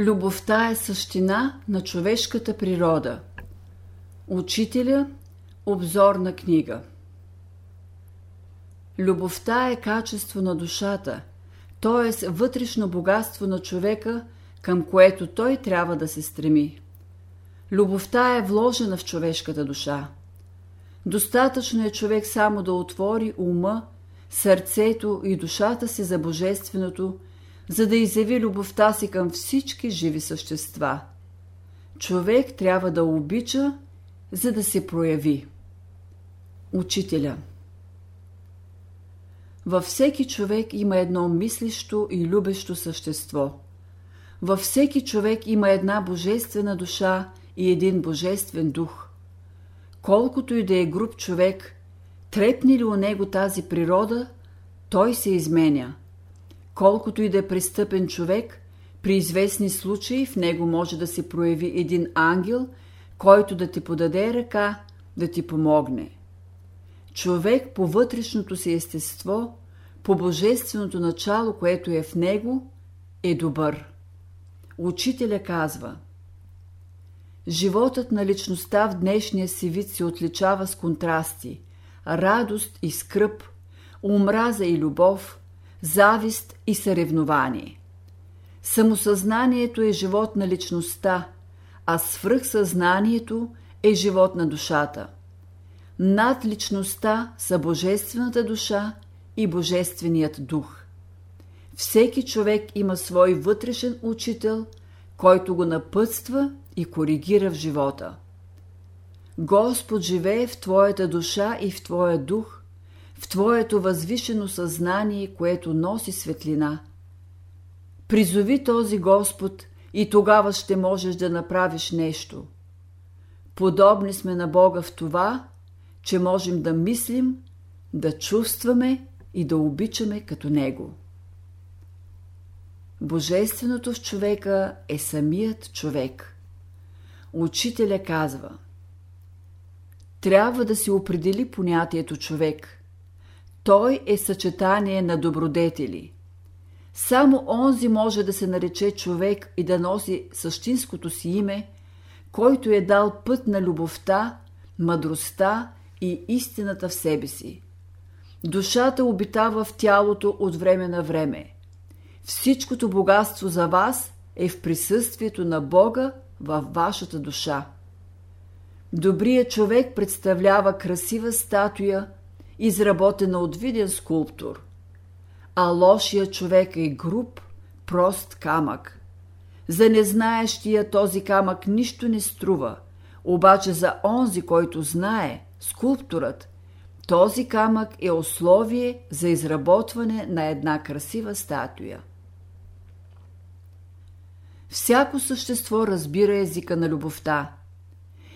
Любовта е същина на човешката природа. Учителя – обзорна книга. Любовта е качество на душата, т.е. вътрешно богатство на човека, към което той трябва да се стреми. Любовта е вложена в човешката душа. Достатъчно е човек само да отвори ума, сърцето и душата си за Божественото – за да изяви любовта си към всички живи същества. Човек трябва да обича, за да се прояви. Учителя Във всеки човек има едно мислещо и любещо същество. Във всеки човек има една божествена душа и един божествен дух. Колкото и да е груб човек, трепни ли у него тази природа, той се изменя – Колкото и да е престъпен човек, при известни случаи в него може да се прояви един ангел, който да ти подаде ръка, да ти помогне. Човек по вътрешното си естество, по божественото начало, което е в него, е добър. Учителя казва Животът на личността в днешния си вид се отличава с контрасти – радост и скръп, омраза и любов – завист и съревнование. Самосъзнанието е живот на личността, а свръхсъзнанието е живот на душата. Над личността са Божествената душа и Божественият дух. Всеки човек има свой вътрешен учител, който го напътства и коригира в живота. Господ живее в твоята душа и в твоя дух в твоето възвишено съзнание, което носи светлина. Призови този Господ и тогава ще можеш да направиш нещо. Подобни сме на Бога в това, че можем да мислим, да чувстваме и да обичаме като Него. Божественото в човека е самият човек. Учителя казва Трябва да се определи понятието човек – той е съчетание на добродетели. Само онзи може да се нарече човек и да носи същинското си име, който е дал път на любовта, мъдростта и истината в себе си. Душата обитава в тялото от време на време. Всичкото богатство за вас е в присъствието на Бога във вашата душа. Добрият човек представлява красива статуя – изработена от виден скулптор, а лошия човек е груб, прост камък. За незнаещия този камък нищо не струва, обаче за онзи, който знае, скулпторът, този камък е условие за изработване на една красива статуя. Всяко същество разбира езика на любовта.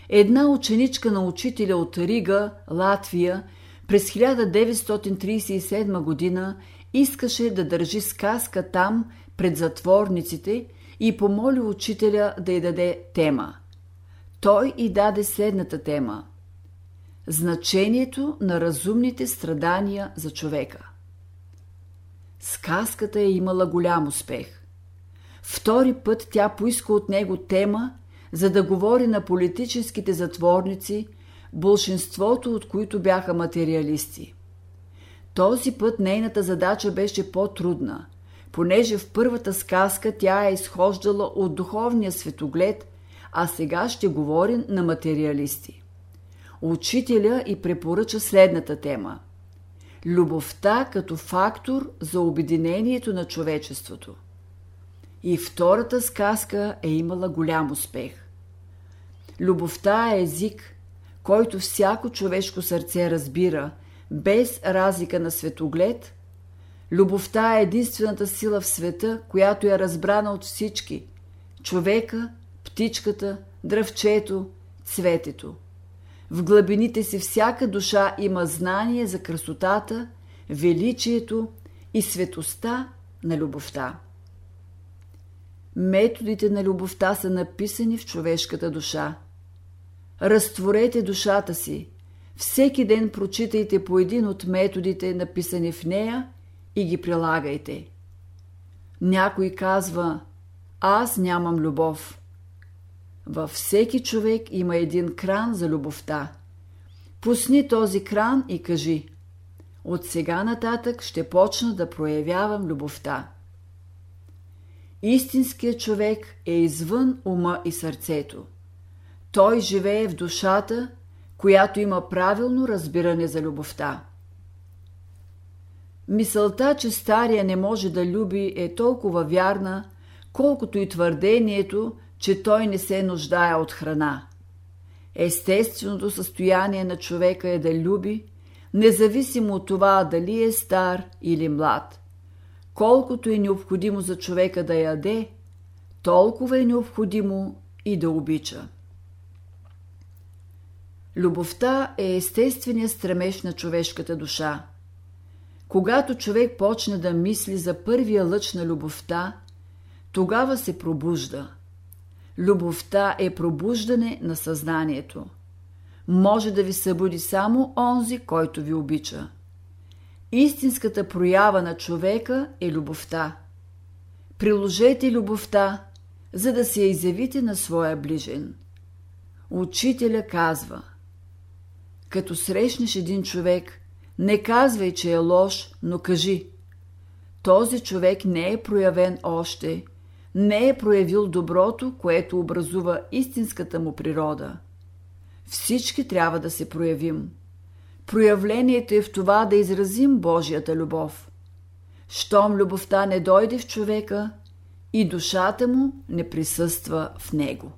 Една ученичка на учителя от Рига, Латвия, през 1937 година искаше да държи сказка там пред затворниците и помоли учителя да й даде тема. Той и даде следната тема – значението на разумните страдания за човека. Сказката е имала голям успех. Втори път тя поиска от него тема, за да говори на политическите затворници – большинството от които бяха материалисти. Този път нейната задача беше по-трудна, понеже в първата сказка тя е изхождала от духовния светоглед, а сега ще говори на материалисти. Учителя и препоръча следната тема – любовта като фактор за обединението на човечеството. И втората сказка е имала голям успех. Любовта е език, който всяко човешко сърце разбира, без разлика на светоглед, любовта е единствената сила в света, която е разбрана от всички – човека, птичката, дръвчето, цветето. В глъбините си всяка душа има знание за красотата, величието и светостта на любовта. Методите на любовта са написани в човешката душа – Разтворете душата си. Всеки ден прочитайте по един от методите, написани в нея, и ги прилагайте. Някой казва, аз нямам любов. Във всеки човек има един кран за любовта. Пусни този кран и кажи От сега нататък ще почна да проявявам любовта. Истинският човек е извън ума и сърцето. Той живее в душата, която има правилно разбиране за любовта. Мисълта, че стария не може да люби е толкова вярна, колкото и твърдението, че той не се нуждае от храна. Естественото състояние на човека е да люби, независимо от това дали е стар или млад. Колкото е необходимо за човека да яде, толкова е необходимо и да обича. Любовта е естественият стремеж на човешката душа. Когато човек почне да мисли за първия лъч на любовта, тогава се пробужда. Любовта е пробуждане на съзнанието. Може да ви събуди само онзи, който ви обича. Истинската проява на човека е любовта. Приложете любовта, за да се изявите на своя ближен. Учителя казва Като срещнеш един човек, не казвай, че е лош, но кажи Този човек не е проявен още, не е проявил доброто, което образува истинската му природа. Всички трябва да се проявим. Проявлението е в това да изразим Божията любов. Щом любовта не дойде в човека, и душата му не присъства в него.